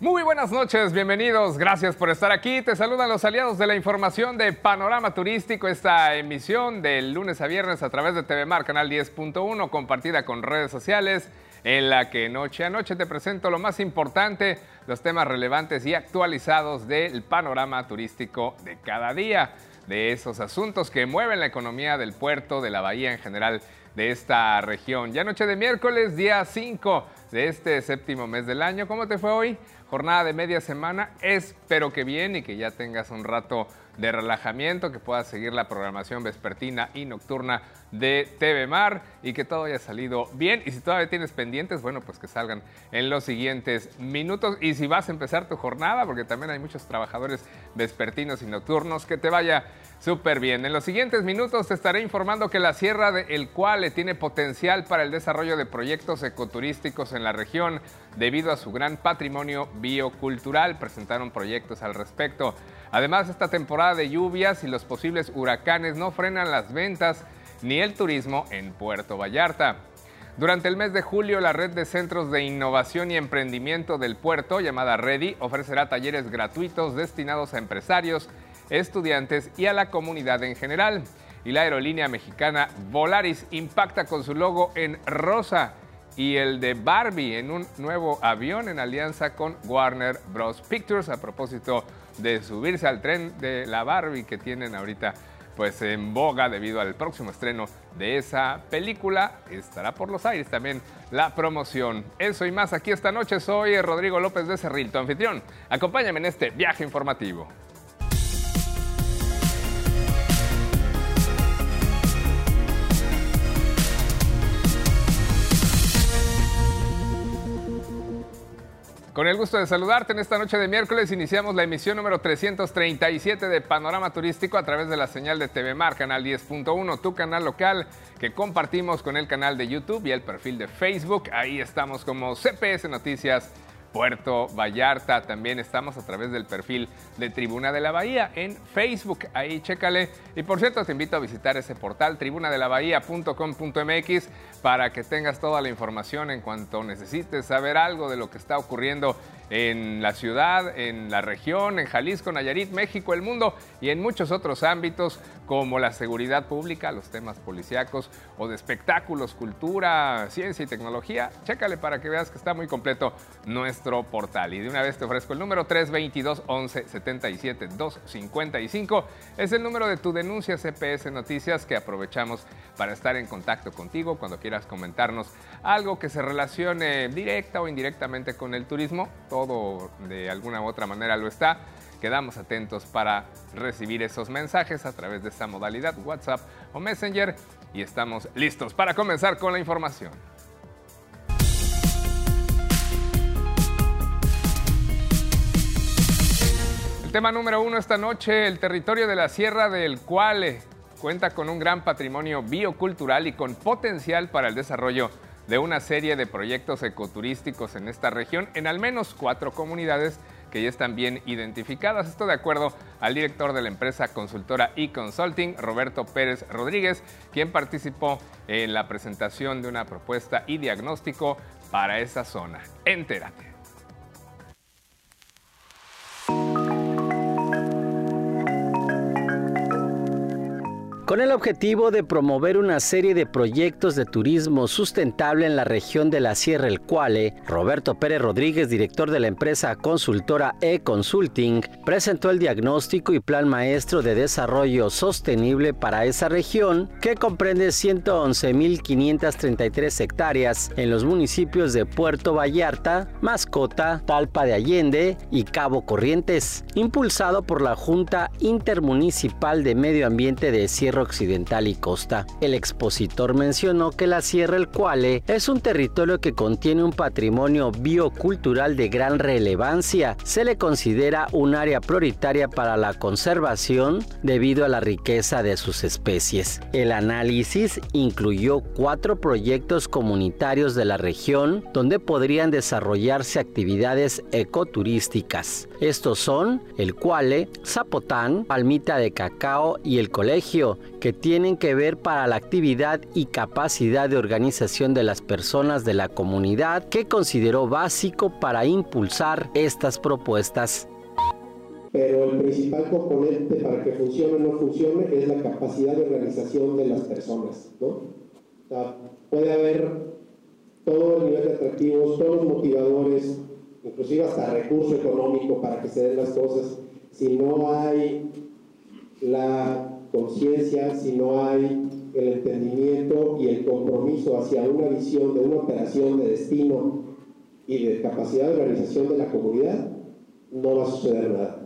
Muy buenas noches, bienvenidos, gracias por estar aquí. Te saludan los aliados de la información de Panorama Turístico, esta emisión del lunes a viernes a través de TV Mar, canal 10.1, compartida con redes sociales, en la que noche a noche te presento lo más importante, los temas relevantes y actualizados del panorama turístico de cada día, de esos asuntos que mueven la economía del puerto, de la bahía en general de esta región. Ya noche de miércoles, día 5 de este séptimo mes del año. ¿Cómo te fue hoy? Jornada de media semana. Espero que bien y que ya tengas un rato de relajamiento, que puedas seguir la programación vespertina y nocturna de TV Mar y que todo haya salido bien. Y si todavía tienes pendientes, bueno, pues que salgan en los siguientes minutos. Y si vas a empezar tu jornada, porque también hay muchos trabajadores vespertinos y nocturnos, que te vaya súper bien. En los siguientes minutos te estaré informando que la Sierra de El Cuale tiene potencial para el desarrollo de proyectos ecoturísticos en la región debido a su gran patrimonio biocultural. Presentaron proyectos al respecto. Además, esta temporada de lluvias y los posibles huracanes no frenan las ventas ni el turismo en Puerto Vallarta. Durante el mes de julio, la red de centros de innovación y emprendimiento del puerto, llamada REDI, ofrecerá talleres gratuitos destinados a empresarios, estudiantes y a la comunidad en general. Y la aerolínea mexicana Volaris impacta con su logo en rosa y el de Barbie en un nuevo avión en alianza con Warner Bros. Pictures a propósito de subirse al tren de la Barbie que tienen ahorita pues en boga debido al próximo estreno de esa película. Estará por los aires también la promoción. Eso y más aquí esta noche. Soy Rodrigo López de Cerril, tu anfitrión. Acompáñame en este viaje informativo. Con el gusto de saludarte en esta noche de miércoles iniciamos la emisión número 337 de Panorama Turístico a través de la señal de TV Mar, canal 10.1, tu canal local que compartimos con el canal de YouTube y el perfil de Facebook. Ahí estamos como CPS Noticias Puerto Vallarta. También estamos a través del perfil de Tribuna de la Bahía en Facebook. Ahí chécale. Y por cierto, te invito a visitar ese portal tribunadelabahía.com.mx para que tengas toda la información en cuanto necesites saber algo de lo que está ocurriendo en la ciudad, en la región, en Jalisco, Nayarit, México, el mundo y en muchos otros ámbitos como la seguridad pública, los temas policíacos o de espectáculos, cultura, ciencia y tecnología. Chécale para que veas que está muy completo nuestro portal. Y de una vez te ofrezco el número 322 11 77 255. Es el número de tu denuncia CPS Noticias que aprovechamos para estar en contacto contigo cuando quieras comentarnos algo que se relacione directa o indirectamente con el turismo todo de alguna u otra manera lo está. Quedamos atentos para recibir esos mensajes a través de esta modalidad WhatsApp o Messenger y estamos listos para comenzar con la información. El tema número uno esta noche, el territorio de la Sierra del Cuale cuenta con un gran patrimonio biocultural y con potencial para el desarrollo de una serie de proyectos ecoturísticos en esta región en al menos cuatro comunidades que ya están bien identificadas. Esto de acuerdo al director de la empresa consultora e-consulting, Roberto Pérez Rodríguez, quien participó en la presentación de una propuesta y diagnóstico para esa zona. Entérate. Con el objetivo de promover una serie de proyectos de turismo sustentable en la región de la Sierra El Cuale, Roberto Pérez Rodríguez, director de la empresa consultora E-Consulting, presentó el diagnóstico y plan maestro de desarrollo sostenible para esa región, que comprende 111.533 hectáreas en los municipios de Puerto Vallarta, Mascota, Talpa de Allende y Cabo Corrientes, impulsado por la Junta Intermunicipal de Medio Ambiente de Sierra Occidental y Costa. El expositor mencionó que la Sierra El Cuale es un territorio que contiene un patrimonio biocultural de gran relevancia. Se le considera un área prioritaria para la conservación debido a la riqueza de sus especies. El análisis incluyó cuatro proyectos comunitarios de la región donde podrían desarrollarse actividades ecoturísticas. Estos son el Cuale, Zapotán, Palmita de Cacao y el Colegio, que tienen que ver para la actividad y capacidad de organización de las personas de la comunidad que consideró básico para impulsar estas propuestas. Pero el principal componente para que funcione o no funcione es la capacidad de organización de las personas. puede haber todo el nivel de atractivos, todos los motivadores, inclusive hasta recurso económico para que se den las cosas, si no hay la conciencia, si no hay el entendimiento y el compromiso hacia una visión de una operación de destino y de capacidad de organización de la comunidad, no va a suceder nada.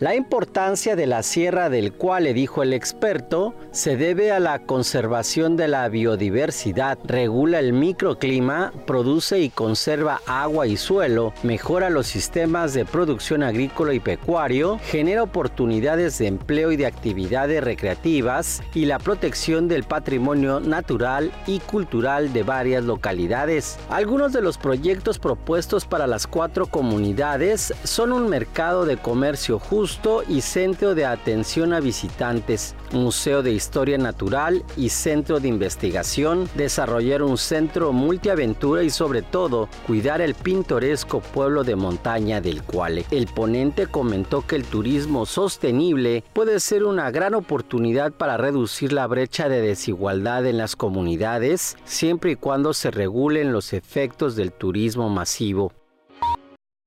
La importancia de la Sierra del Cuale, dijo el experto, se debe a la conservación de la biodiversidad, regula el microclima, produce y conserva agua y suelo, mejora los sistemas de producción agrícola y pecuario, genera oportunidades de empleo y de actividades recreativas y la protección del patrimonio natural y cultural de varias localidades. Algunos de los proyectos propuestos para las cuatro comunidades son un mercado de comercio justo, y Centro de Atención a Visitantes, Museo de Historia Natural y Centro de Investigación, desarrollar un centro multiaventura y sobre todo cuidar el pintoresco pueblo de montaña del Cuale. El ponente comentó que el turismo sostenible puede ser una gran oportunidad para reducir la brecha de desigualdad en las comunidades, siempre y cuando se regulen los efectos del turismo masivo.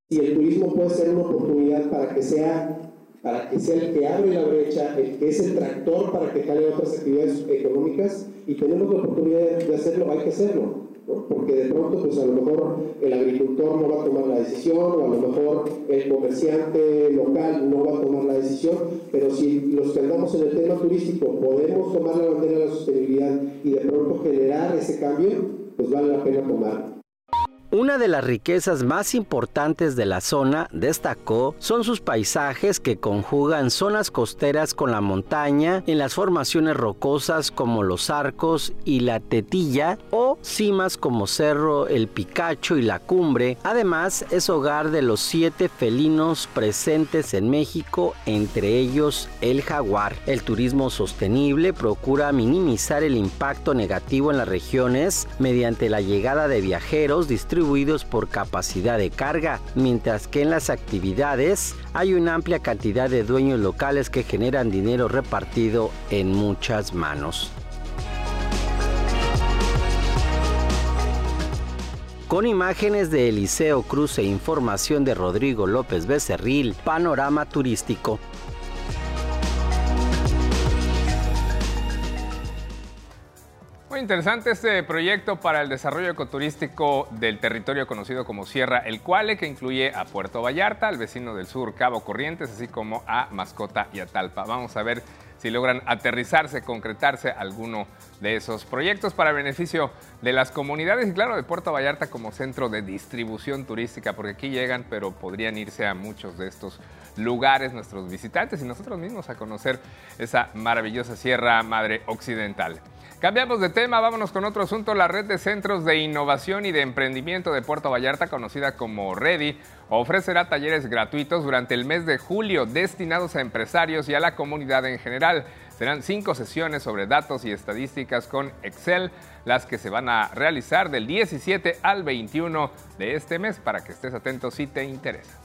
Y el turismo puede ser una oportunidad para que sea para que sea el que abre la brecha, el que es el tractor para que jale otras actividades económicas y tenemos la oportunidad de hacerlo, hay que hacerlo. porque de pronto pues a lo mejor el agricultor no va a tomar la decisión o a lo mejor el comerciante local no va a tomar la decisión, pero si los que andamos en el tema turístico podemos tomar la bandera de la sostenibilidad y de pronto generar ese cambio, pues vale la pena tomar. Una de las riquezas más importantes de la zona, destacó, son sus paisajes que conjugan zonas costeras con la montaña en las formaciones rocosas como los arcos y la tetilla o cimas como Cerro El Picacho y la Cumbre. Además, es hogar de los siete felinos presentes en México, entre ellos el jaguar. El turismo sostenible procura minimizar el impacto negativo en las regiones mediante la llegada de viajeros distribuidos por capacidad de carga, mientras que en las actividades hay una amplia cantidad de dueños locales que generan dinero repartido en muchas manos. Con imágenes de Eliseo Cruz e información de Rodrigo López Becerril, Panorama Turístico. Interesante este proyecto para el desarrollo ecoturístico del territorio conocido como Sierra El Cuale, que incluye a Puerto Vallarta, al vecino del sur Cabo Corrientes, así como a Mascota y a Talpa. Vamos a ver si logran aterrizarse, concretarse alguno de esos proyectos para beneficio de las comunidades y claro, de Puerto Vallarta como centro de distribución turística, porque aquí llegan, pero podrían irse a muchos de estos lugares nuestros visitantes y nosotros mismos a conocer esa maravillosa Sierra Madre Occidental. Cambiamos de tema, vámonos con otro asunto. La red de centros de innovación y de emprendimiento de Puerto Vallarta, conocida como REDI, ofrecerá talleres gratuitos durante el mes de julio destinados a empresarios y a la comunidad en general. Serán cinco sesiones sobre datos y estadísticas con Excel, las que se van a realizar del 17 al 21 de este mes para que estés atento si te interesa.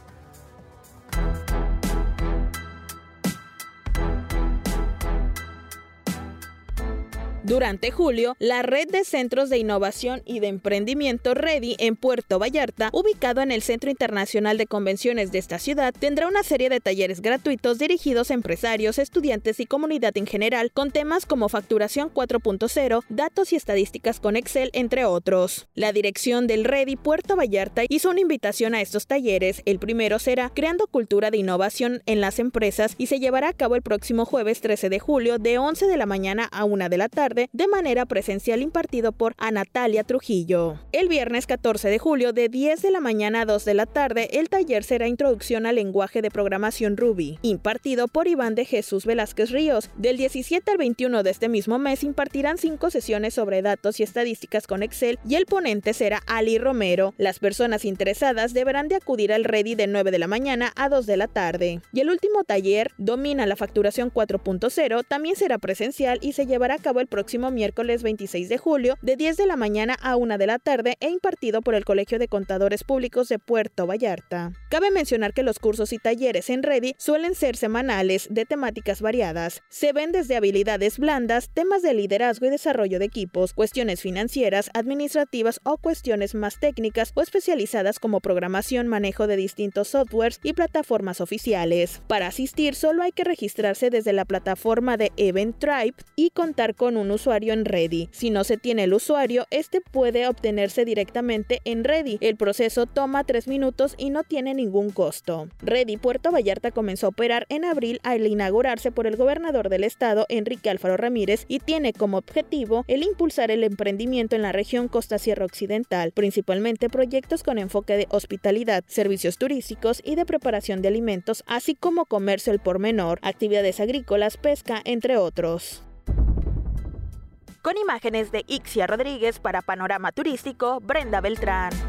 Durante julio, la red de centros de innovación y de emprendimiento Ready en Puerto Vallarta, ubicado en el Centro Internacional de Convenciones de esta ciudad, tendrá una serie de talleres gratuitos dirigidos a empresarios, estudiantes y comunidad en general, con temas como facturación 4.0, datos y estadísticas con Excel, entre otros. La dirección del Ready Puerto Vallarta hizo una invitación a estos talleres. El primero será Creando Cultura de Innovación en las Empresas y se llevará a cabo el próximo jueves 13 de julio de 11 de la mañana a 1 de la tarde de manera presencial impartido por Anatalia Trujillo. El viernes 14 de julio de 10 de la mañana a 2 de la tarde el taller será Introducción al lenguaje de programación Ruby, impartido por Iván de Jesús Velázquez Ríos. Del 17 al 21 de este mismo mes impartirán cinco sesiones sobre datos y estadísticas con Excel y el ponente será Ali Romero. Las personas interesadas deberán de acudir al Ready de 9 de la mañana a 2 de la tarde. Y el último taller, Domina la facturación 4.0, también será presencial y se llevará a cabo el próximo miércoles 26 de julio de 10 de la mañana a 1 de la tarde e impartido por el Colegio de Contadores Públicos de Puerto Vallarta. Cabe mencionar que los cursos y talleres en Ready suelen ser semanales de temáticas variadas. Se ven desde habilidades blandas, temas de liderazgo y desarrollo de equipos, cuestiones financieras, administrativas o cuestiones más técnicas o especializadas como programación, manejo de distintos softwares y plataformas oficiales. Para asistir solo hay que registrarse desde la plataforma de Eventtribe y contar con un usuario en Ready. Si no se tiene el usuario, este puede obtenerse directamente en Ready. El proceso toma tres minutos y no tiene ningún costo. Ready Puerto Vallarta comenzó a operar en abril al inaugurarse por el gobernador del estado, Enrique Alfaro Ramírez, y tiene como objetivo el impulsar el emprendimiento en la región Costa Sierra Occidental, principalmente proyectos con enfoque de hospitalidad, servicios turísticos y de preparación de alimentos, así como comercio al por menor, actividades agrícolas, pesca, entre otros. Con imágenes de Ixia Rodríguez para Panorama Turístico, Brenda Beltrán.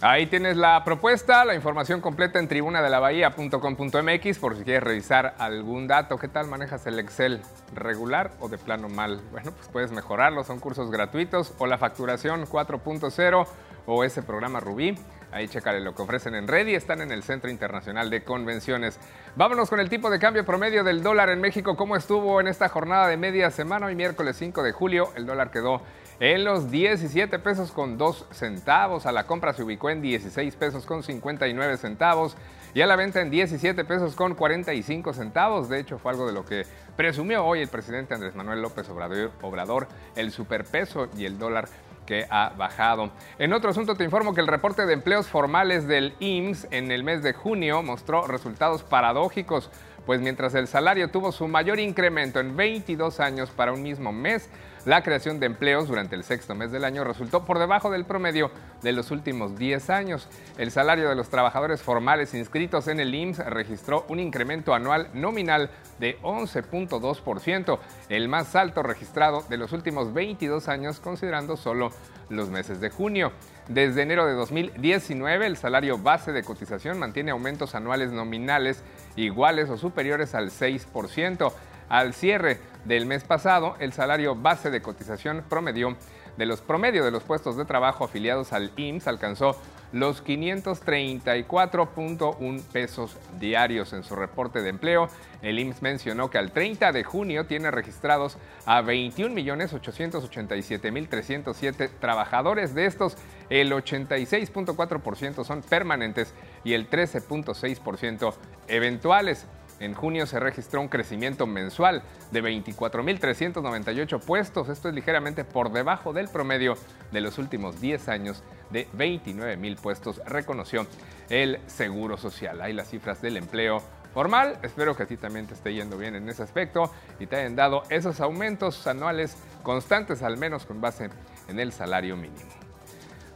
Ahí tienes la propuesta, la información completa en tribunadelabahía.com.mx por si quieres revisar algún dato. ¿Qué tal manejas el Excel? ¿Regular o de plano mal? Bueno, pues puedes mejorarlo, son cursos gratuitos o la facturación 4.0 o ese programa Rubí. Ahí chécale lo que ofrecen en Ready, están en el Centro Internacional de Convenciones. Vámonos con el tipo de cambio promedio del dólar en México, cómo estuvo en esta jornada de media semana. Hoy miércoles 5 de julio el dólar quedó en los 17 pesos con 2 centavos. A la compra se ubicó en 16 pesos con 59 centavos y a la venta en 17 pesos con 45 centavos. De hecho, fue algo de lo que presumió hoy el presidente Andrés Manuel López Obrador, Obrador el superpeso y el dólar que ha bajado. En otro asunto te informo que el reporte de empleos formales del IMSS en el mes de junio mostró resultados paradójicos, pues mientras el salario tuvo su mayor incremento en 22 años para un mismo mes, la creación de empleos durante el sexto mes del año resultó por debajo del promedio de los últimos 10 años. El salario de los trabajadores formales inscritos en el IMSS registró un incremento anual nominal de 11.2%, el más alto registrado de los últimos 22 años considerando solo los meses de junio. Desde enero de 2019, el salario base de cotización mantiene aumentos anuales nominales iguales o superiores al 6%. Al cierre del mes pasado, el salario base de cotización promedio de los promedio de los puestos de trabajo afiliados al IMSS alcanzó los 534.1 pesos diarios en su reporte de empleo. El IMSS mencionó que al 30 de junio tiene registrados a 21.887.307 trabajadores. De estos, el 86.4% son permanentes y el 13.6% eventuales. En junio se registró un crecimiento mensual de 24.398 puestos. Esto es ligeramente por debajo del promedio de los últimos 10 años de 29.000 puestos, reconoció el Seguro Social. Hay las cifras del empleo formal. Espero que a ti también te esté yendo bien en ese aspecto y te hayan dado esos aumentos anuales constantes, al menos con base en el salario mínimo.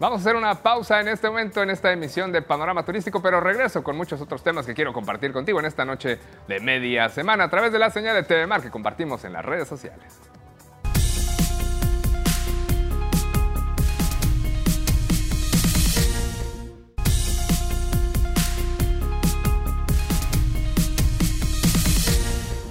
Vamos a hacer una pausa en este momento en esta emisión de Panorama Turístico, pero regreso con muchos otros temas que quiero compartir contigo en esta noche de media semana a través de la señal de TV Mar que compartimos en las redes sociales.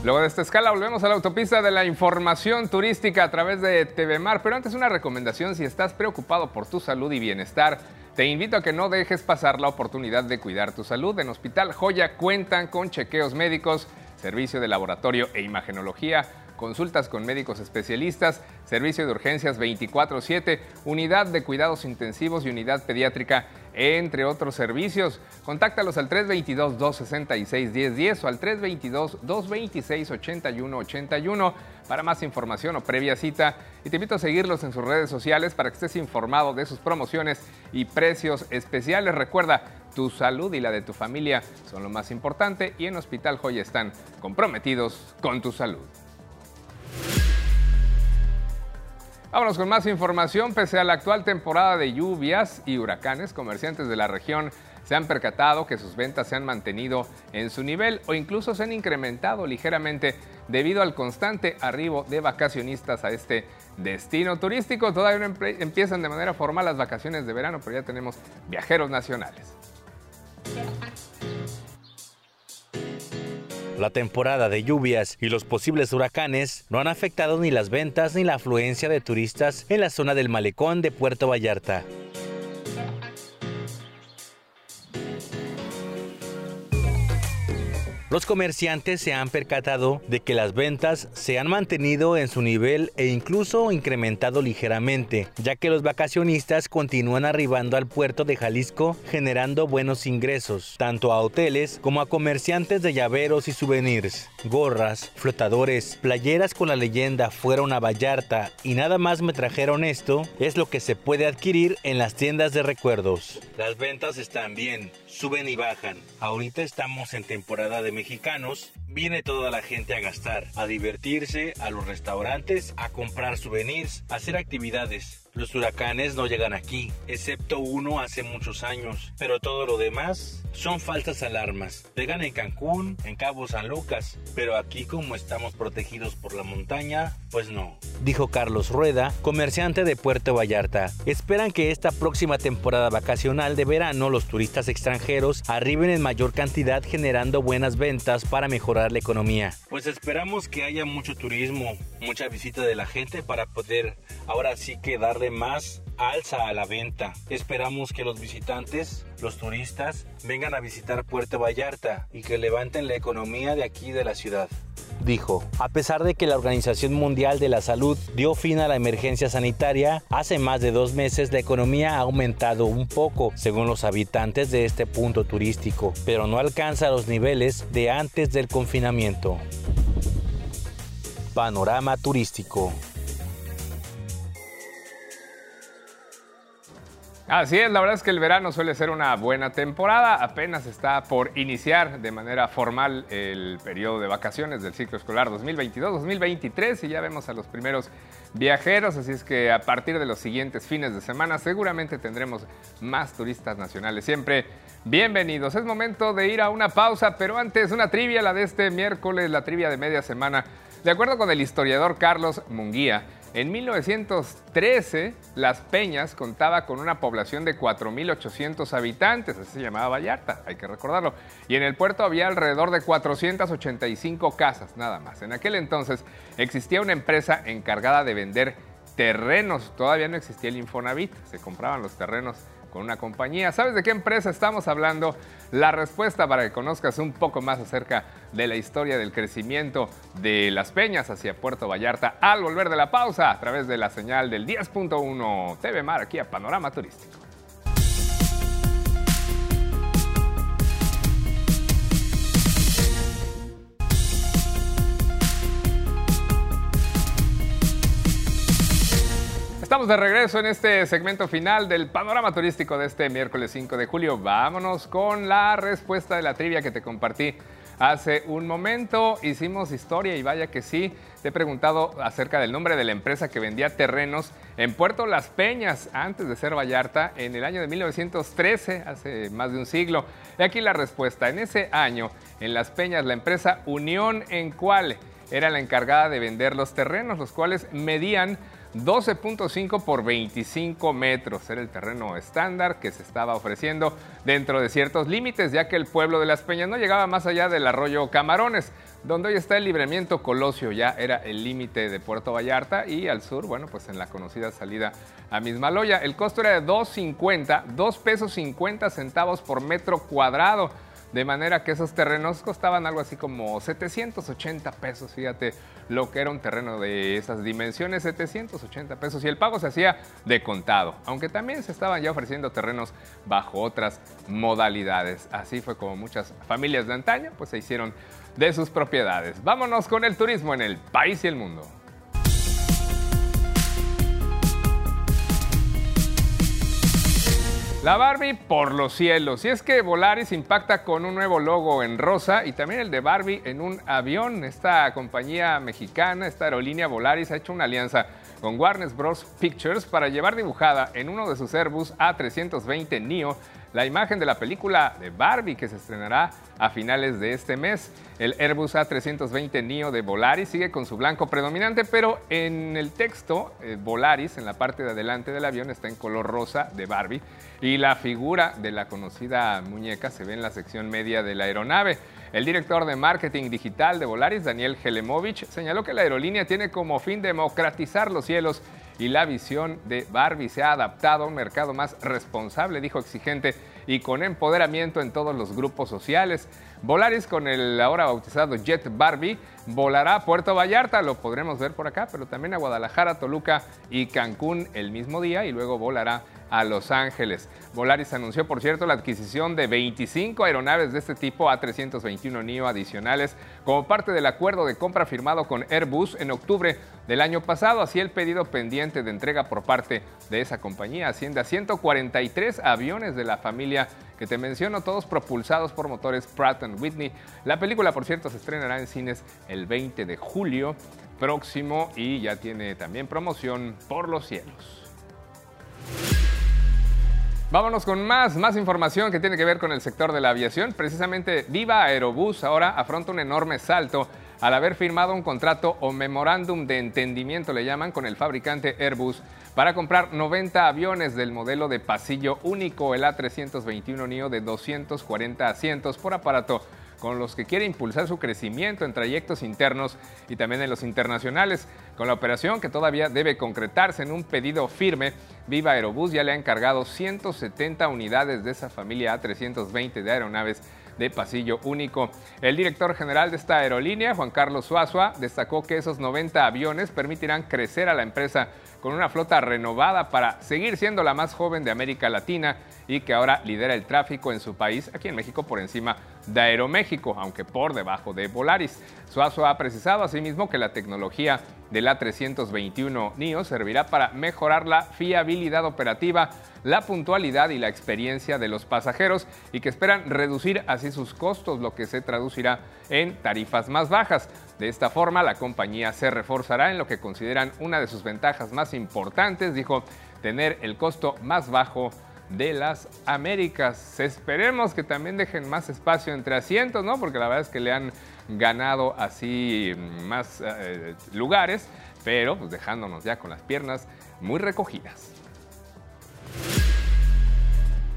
Luego de esta escala volvemos a la autopista de la información turística a través de TV Mar, pero antes una recomendación. Si estás preocupado por tu salud y bienestar, te invito a que no dejes pasar la oportunidad de cuidar tu salud. En Hospital Joya cuentan con chequeos médicos, servicio de laboratorio e imagenología, consultas con médicos especialistas, servicio de urgencias 24/7, unidad de cuidados intensivos y unidad pediátrica entre otros servicios. Contáctalos al 322-266-1010 o al 322-226-8181 para más información o previa cita. Y te invito a seguirlos en sus redes sociales para que estés informado de sus promociones y precios especiales. Recuerda, Tu salud y la de tu familia son lo más importante y en Hospital Joya están comprometidos con tu salud. Vámonos con más información. Pese a la actual temporada de lluvias y huracanes, comerciantes de la región se han percatado que sus ventas se han mantenido en su nivel o incluso se han incrementado ligeramente debido al constante arribo de vacacionistas a este destino turístico. Todavía empiezan de manera formal las vacaciones de verano, pero ya tenemos viajeros nacionales. La temporada de lluvias y los posibles huracanes no han afectado ni las ventas ni la afluencia de turistas en la zona del malecón de Puerto Vallarta. Los comerciantes se han percatado de que las ventas se han mantenido en su nivel e incluso incrementado ligeramente, ya que los vacacionistas continúan arribando al puerto de Jalisco generando buenos ingresos, tanto a hoteles como a comerciantes de llaveros y souvenirs, gorras, flotadores, playeras con la leyenda Fueron a Vallarta y nada más me trajeron esto, es lo que se puede adquirir en las tiendas de recuerdos. Las ventas están bien, suben y bajan. Ahorita estamos en temporada de mexicanos, viene toda la gente a gastar, a divertirse, a los restaurantes, a comprar souvenirs, a hacer actividades. Los huracanes no llegan aquí, excepto uno hace muchos años, pero todo lo demás son falsas alarmas. Pegan en Cancún, en Cabo San Lucas, pero aquí como estamos protegidos por la montaña, pues no. Dijo Carlos Rueda, comerciante de Puerto Vallarta. Esperan que esta próxima temporada vacacional de verano los turistas extranjeros arriben en mayor cantidad generando buenas ventas para mejorar la economía. Pues esperamos que haya mucho turismo, mucha visita de la gente para poder ahora sí que darle más alza a la venta. Esperamos que los visitantes, los turistas, vengan a visitar Puerto Vallarta y que levanten la economía de aquí de la ciudad. Dijo, a pesar de que la Organización Mundial de la Salud dio fin a la emergencia sanitaria, hace más de dos meses la economía ha aumentado un poco, según los habitantes de este punto turístico, pero no alcanza los niveles de antes del confinamiento. Panorama turístico. Así es, la verdad es que el verano suele ser una buena temporada, apenas está por iniciar de manera formal el periodo de vacaciones del ciclo escolar 2022-2023 y ya vemos a los primeros viajeros, así es que a partir de los siguientes fines de semana seguramente tendremos más turistas nacionales. Siempre bienvenidos. Es momento de ir a una pausa, pero antes una trivia, la de este miércoles, la trivia de media semana. De acuerdo con el historiador Carlos Munguía, en 1913, Las Peñas contaba con una población de 4.800 habitantes, así se llamaba Vallarta, hay que recordarlo. Y en el puerto había alrededor de 485 casas, nada más. En aquel entonces existía una empresa encargada de vender terrenos, todavía no existía el Infonavit, se compraban los terrenos con una compañía. ¿Sabes de qué empresa estamos hablando? La respuesta para que conozcas un poco más acerca de la historia del crecimiento de las peñas hacia Puerto Vallarta al volver de la pausa a través de la señal del 10.1 TV Mar aquí a Panorama Turístico. Estamos de regreso en este segmento final del panorama turístico de este miércoles 5 de julio. Vámonos con la respuesta de la trivia que te compartí hace un momento. Hicimos historia y vaya que sí. Te he preguntado acerca del nombre de la empresa que vendía terrenos en Puerto Las Peñas antes de ser Vallarta en el año de 1913, hace más de un siglo. Y aquí la respuesta. En ese año, en Las Peñas, la empresa Unión Encuale era la encargada de vender los terrenos, los cuales medían 12.5 por 25 metros. Era el terreno estándar que se estaba ofreciendo dentro de ciertos límites, ya que el pueblo de Las Peñas no llegaba más allá del arroyo Camarones, donde hoy está el libramiento Colosio, ya era el límite de Puerto Vallarta y al sur, bueno, pues en la conocida salida a Mismaloya. El costo era de 2.50, 2 pesos 50 centavos por metro cuadrado. De manera que esos terrenos costaban algo así como 780 pesos, fíjate lo que era un terreno de esas dimensiones, 780 pesos. Y el pago se hacía de contado, aunque también se estaban ya ofreciendo terrenos bajo otras modalidades. Así fue como muchas familias de antaño pues se hicieron de sus propiedades. Vámonos con el turismo en el país y el mundo. La Barbie por los cielos. Y es que Volaris impacta con un nuevo logo en rosa y también el de Barbie en un avión. Esta compañía mexicana, esta aerolínea Volaris, ha hecho una alianza con Warner Bros. Pictures para llevar dibujada en uno de sus Airbus A320 NEO la imagen de la película de Barbie que se estrenará a finales de este mes. El Airbus A320 NEO de Volaris sigue con su blanco predominante, pero en el texto, eh, Volaris, en la parte de adelante del avión, está en color rosa de Barbie y la figura de la conocida muñeca se ve en la sección media de la aeronave. El director de marketing digital de Volaris, Daniel Helemovich, señaló que la aerolínea tiene como fin democratizar los cielos y la visión de Barbie se ha adaptado a un mercado más responsable, dijo exigente, y con empoderamiento en todos los grupos sociales. Volaris con el ahora bautizado Jet Barbie volará a Puerto Vallarta, lo podremos ver por acá, pero también a Guadalajara, Toluca y Cancún el mismo día y luego volará a Los Ángeles. Volaris anunció, por cierto, la adquisición de 25 aeronaves de este tipo A321 NEO adicionales como parte del acuerdo de compra firmado con Airbus en octubre del año pasado. Así el pedido pendiente de entrega por parte de esa compañía asciende a 143 aviones de la familia que te menciono, todos propulsados por motores Pratt Whitney. La película, por cierto, se estrenará en cines el 20 de julio próximo y ya tiene también promoción por los cielos. Vámonos con más, más información que tiene que ver con el sector de la aviación. Precisamente Viva Aerobús ahora afronta un enorme salto al haber firmado un contrato o memorándum de entendimiento, le llaman, con el fabricante Airbus para comprar 90 aviones del modelo de pasillo único, el A321 NEO de 240 asientos por aparato con los que quiere impulsar su crecimiento en trayectos internos y también en los internacionales. Con la operación que todavía debe concretarse en un pedido firme, Viva Aerobús ya le ha encargado 170 unidades de esa familia A320 de aeronaves de pasillo único. El director general de esta aerolínea, Juan Carlos Suazua, destacó que esos 90 aviones permitirán crecer a la empresa con una flota renovada para seguir siendo la más joven de América Latina y que ahora lidera el tráfico en su país, aquí en México por encima de Aeroméxico, aunque por debajo de Volaris. Suazo ha precisado asimismo que la tecnología del A321 NIO servirá para mejorar la fiabilidad operativa, la puntualidad y la experiencia de los pasajeros y que esperan reducir así sus costos, lo que se traducirá en tarifas más bajas. De esta forma, la compañía se reforzará en lo que consideran una de sus ventajas más importantes, dijo, tener el costo más bajo de las Américas. Esperemos que también dejen más espacio entre asientos, ¿no? Porque la verdad es que le han ganado así más eh, lugares, pero pues dejándonos ya con las piernas muy recogidas.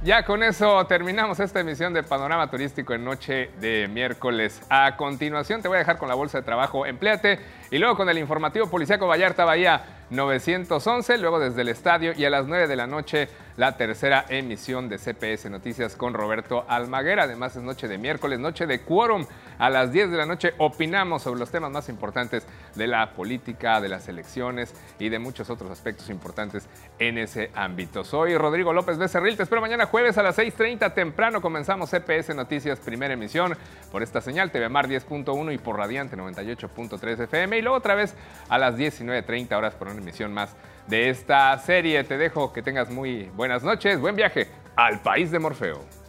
Ya con eso terminamos esta emisión de Panorama Turístico en noche de miércoles. A continuación te voy a dejar con la bolsa de trabajo Empleate y luego con el informativo Policiaco Vallarta Bahía 911, luego desde el estadio y a las 9 de la noche la tercera emisión de CPS Noticias con Roberto Almaguer. Además es noche de miércoles, noche de quórum. A las 10 de la noche opinamos sobre los temas más importantes de la política, de las elecciones y de muchos otros aspectos importantes en ese ámbito. Soy Rodrigo López Becerril, te espero mañana jueves a las 6.30 temprano. Comenzamos CPS Noticias primera emisión por esta señal TV Mar 10.1 y por Radiante 98.3 FM y luego otra vez a las 19.30 horas por una emisión más de esta serie. Te dejo que tengas muy buenas noches, buen viaje al país de Morfeo.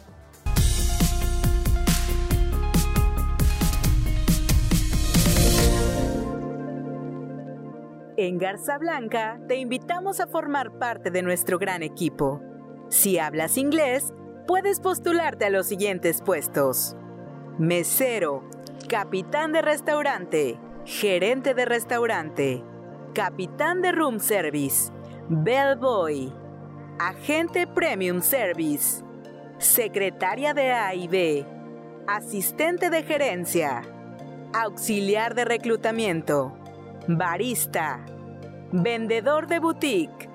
En Garza Blanca te invitamos a formar parte de nuestro gran equipo. Si hablas inglés, puedes postularte a los siguientes puestos. Mesero, capitán de restaurante, gerente de restaurante, capitán de room service, bellboy, agente premium service, secretaria de A y B, asistente de gerencia, auxiliar de reclutamiento, barista, vendedor de boutique.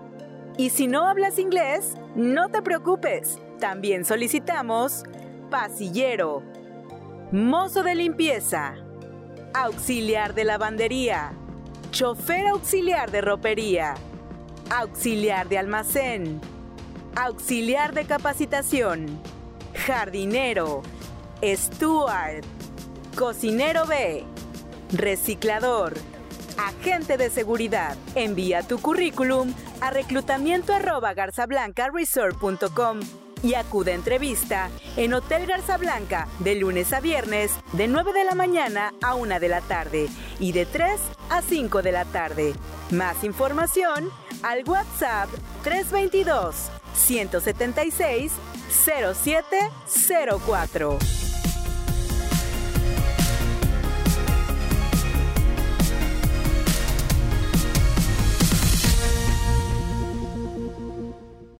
Y si no hablas inglés, no te preocupes, también solicitamos pasillero, mozo de limpieza, auxiliar de lavandería, chofer auxiliar de ropería, auxiliar de almacén, auxiliar de capacitación, jardinero, steward, cocinero B, reciclador, agente de seguridad. Envía tu currículum a reclutamiento y acude a entrevista en Hotel Garza Blanca de lunes a viernes de 9 de la mañana a 1 de la tarde y de 3 a 5 de la tarde. Más información al WhatsApp 322 176 0704.